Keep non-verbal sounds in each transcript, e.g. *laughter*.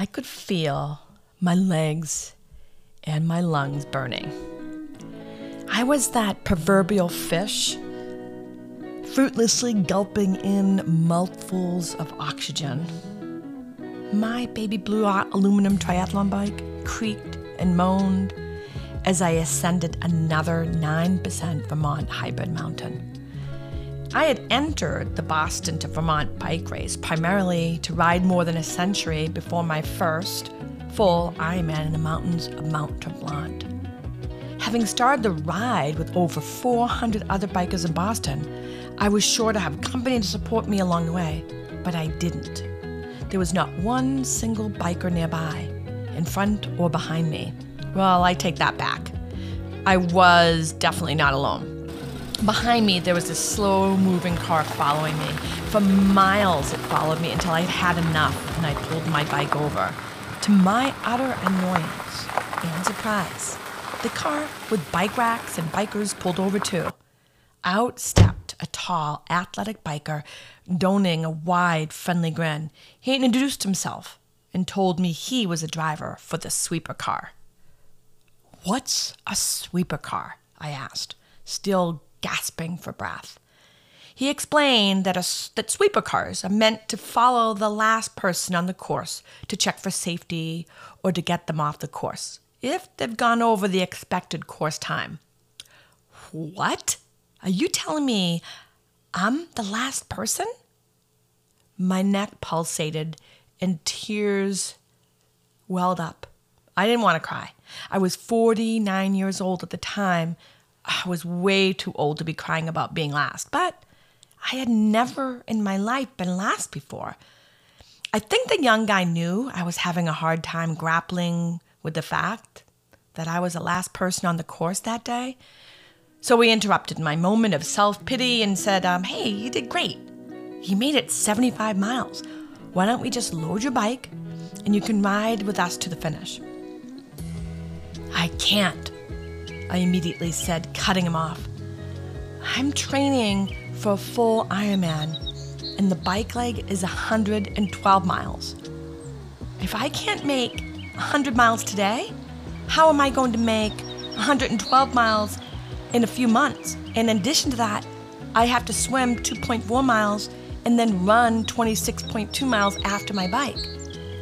I could feel my legs and my lungs burning. I was that proverbial fish, fruitlessly gulping in mouthfuls of oxygen. My baby blue aluminum triathlon bike creaked and moaned as I ascended another 9% Vermont hybrid mountain. I had entered the Boston to Vermont bike race primarily to ride more than a century before my first full Ironman in the mountains of Mount Tremblant. Having started the ride with over 400 other bikers in Boston, I was sure to have company to support me along the way, but I didn't. There was not one single biker nearby, in front or behind me. Well, I take that back. I was definitely not alone. Behind me, there was a slow moving car following me. For miles, it followed me until I'd had enough and I pulled my bike over. To my utter annoyance and surprise, the car with bike racks and bikers pulled over too. Out stepped a tall, athletic biker, donning a wide, friendly grin. He introduced himself and told me he was a driver for the sweeper car. What's a sweeper car? I asked, still gasping for breath. He explained that, a, that sweeper cars are meant to follow the last person on the course to check for safety or to get them off the course if they've gone over the expected course time. What? Are you telling me I'm the last person? My neck pulsated and tears welled up. I didn't want to cry. I was 49 years old at the time. I was way too old to be crying about being last, but I had never in my life been last before. I think the young guy knew I was having a hard time grappling with the fact that I was the last person on the course that day. So he interrupted my moment of self pity and said, um, Hey, you did great. You made it 75 miles. Why don't we just load your bike and you can ride with us to the finish? I can't, I immediately said, cutting him off. I'm training for a full Ironman, and the bike leg is 112 miles. If I can't make 100 miles today, how am I going to make 112 miles in a few months? In addition to that, I have to swim 2.4 miles and then run 26.2 miles after my bike.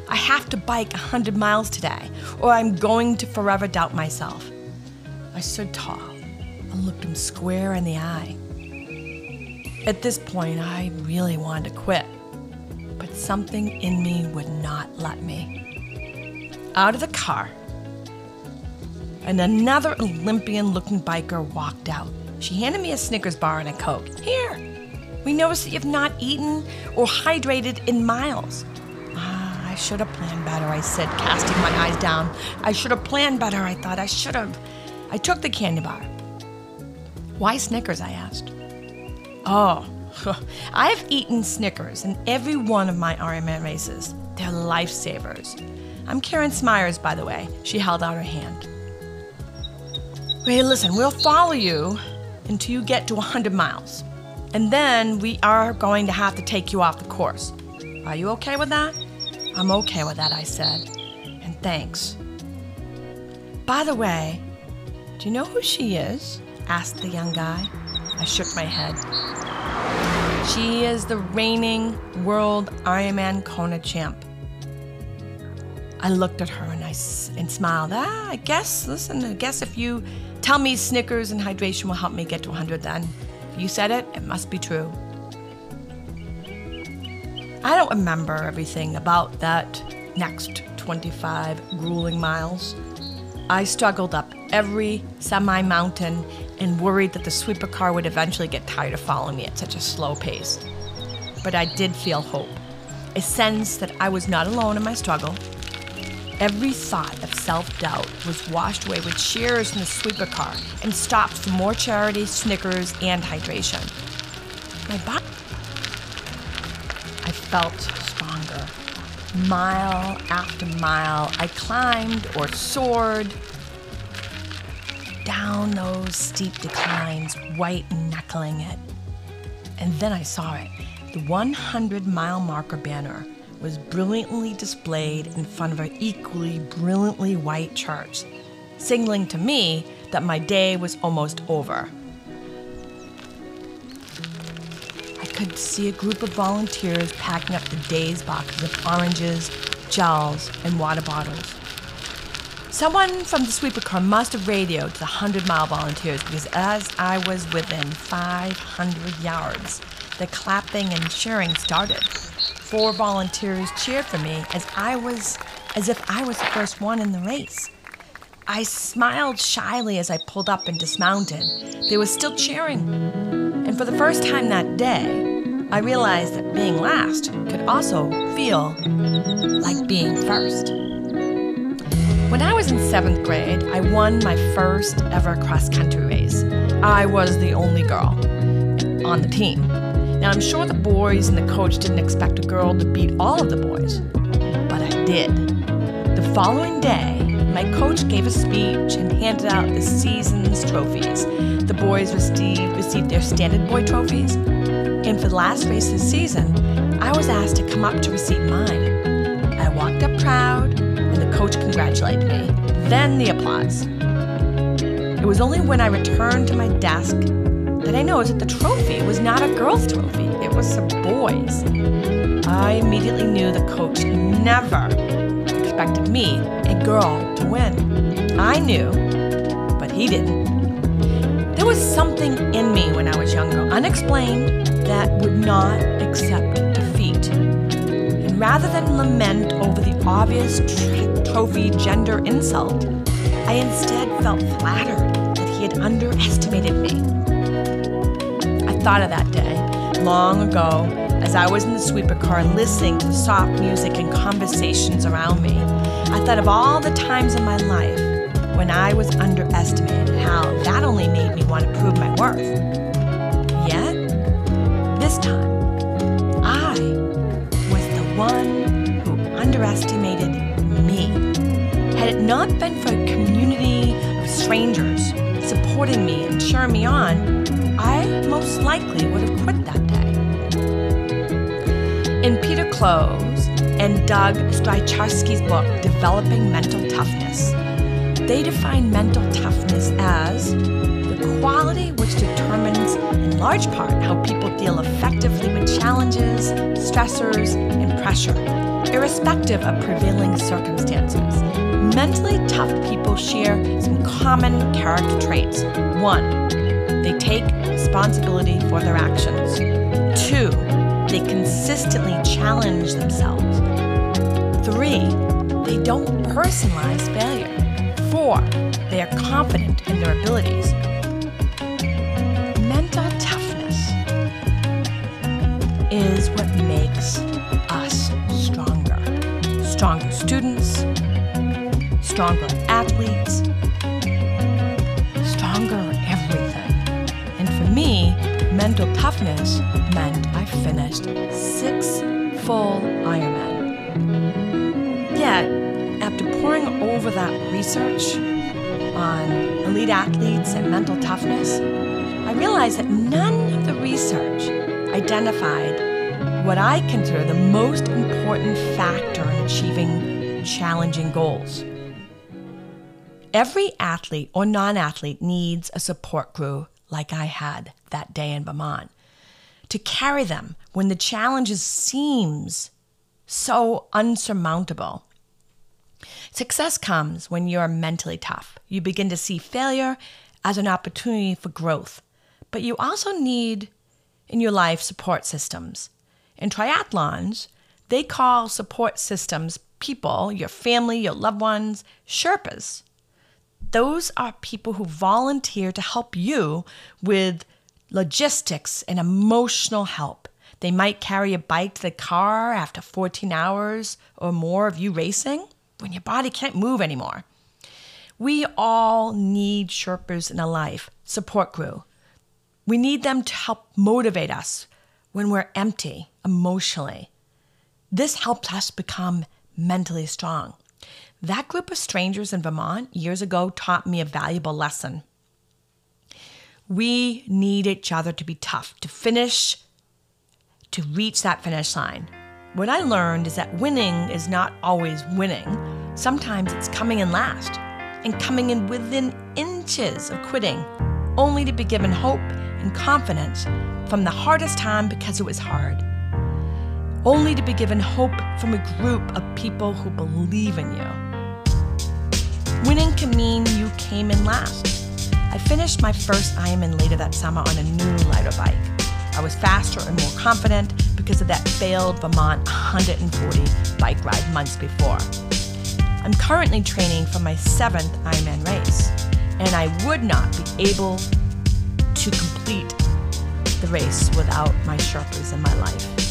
I have to bike 100 miles today, or I'm going to forever doubt myself. I stood tall and looked him square in the eye. At this point, I really wanted to quit, but something in me would not let me. Out of the car, and another Olympian looking biker walked out. She handed me a Snickers bar and a Coke. Here, we noticed that you've not eaten or hydrated in miles. Ah, I should have planned better, I said, casting my eyes down. I should have planned better, I thought. I should have. I took the candy bar. Why Snickers? I asked. Oh, *laughs* I've eaten Snickers in every one of my Ironman races. They're lifesavers. I'm Karen Smyers, by the way. She held out her hand. Hey, listen, we'll follow you until you get to 100 miles. And then we are going to have to take you off the course. Are you okay with that? I'm okay with that, I said. And thanks. By the way, do you know who she is? asked the young guy. I shook my head. She is the reigning world Ironman Kona champ. I looked at her and I and smiled. Ah, I guess, listen, I guess if you tell me Snickers and hydration will help me get to 100, then if you said it, it must be true. I don't remember everything about that next 25 grueling miles. I struggled up every semi mountain and worried that the sweeper car would eventually get tired of following me at such a slow pace. But I did feel hope, a sense that I was not alone in my struggle. Every thought of self doubt was washed away with cheers from the sweeper car and stops for more charity, Snickers, and hydration. My body. I felt. Mile after mile, I climbed or soared down those steep declines, white knuckling it. And then I saw it the 100 mile marker banner was brilliantly displayed in front of an equally brilliantly white church, signaling to me that my day was almost over. Could see a group of volunteers packing up the day's boxes of oranges, gels, and water bottles. Someone from the sweeper car must have radioed to the 100 mile volunteers because as I was within 500 yards, the clapping and cheering started. Four volunteers cheered for me as I was as if I was the first one in the race. I smiled shyly as I pulled up and dismounted. They were still cheering. And for the first time that day, I realized that being last could also feel like being first. When I was in seventh grade, I won my first ever cross country race. I was the only girl on the team. Now, I'm sure the boys and the coach didn't expect a girl to beat all of the boys, but I did. The following day, my coach gave a speech and handed out the season's trophies. The boys received, received their standard boy trophies, and for the last race of the season, I was asked to come up to receive mine. I walked up proud, and the coach congratulated me. Then the applause. It was only when I returned to my desk that I noticed that the trophy was not a girl's trophy, it was a boy's. I immediately knew the coach never expected me, a girl, to win. I knew, but he didn't. There was something in me when I was younger, unexplained, that would not accept defeat. And rather than lament over the obvious tr- trophy gender insult, I instead felt flattered that he had underestimated me. I thought of that day long ago as I was in the sweeper car listening to the soft music and conversations around me. I thought of all the times in my life when I was underestimated worth. Yet, this time, I was the one who underestimated me. Had it not been for a community of strangers supporting me and cheering me on, I most likely would have quit that day. In Peter Clough and Doug Strycharczyk's book, Developing Mental Toughness, they define mental toughness as quality which determines, in large part, how people deal effectively with challenges, stressors, and pressure, irrespective of prevailing circumstances. Mentally tough people share some common character traits. One, they take responsibility for their actions. Two, they consistently challenge themselves. Three, they don't personalize failure. Four, they are confident in their abilities. Stronger athletes, stronger everything. And for me, mental toughness meant I finished six full Ironman. Yet, after poring over that research on elite athletes and mental toughness, I realized that none of the research identified what I consider the most important factor in achieving challenging goals. Every athlete or non athlete needs a support crew like I had that day in Vermont to carry them when the challenges seems so unsurmountable. Success comes when you're mentally tough. You begin to see failure as an opportunity for growth. But you also need in your life support systems. In triathlons, they call support systems people, your family, your loved ones, Sherpas. Those are people who volunteer to help you with logistics and emotional help. They might carry a bike to the car after 14 hours or more of you racing when your body can't move anymore. We all need Sherpas in a life, support crew. We need them to help motivate us when we're empty emotionally. This helps us become mentally strong. That group of strangers in Vermont years ago taught me a valuable lesson. We need each other to be tough, to finish, to reach that finish line. What I learned is that winning is not always winning. Sometimes it's coming in last and coming in within inches of quitting, only to be given hope and confidence from the hardest time because it was hard. Only to be given hope from a group of people who believe in you. Winning can mean you came in last. I finished my first Ironman later that summer on a new lighter bike. I was faster and more confident because of that failed Vermont 140 bike ride months before. I'm currently training for my seventh Ironman race, and I would not be able to complete the race without my Sherpas in my life.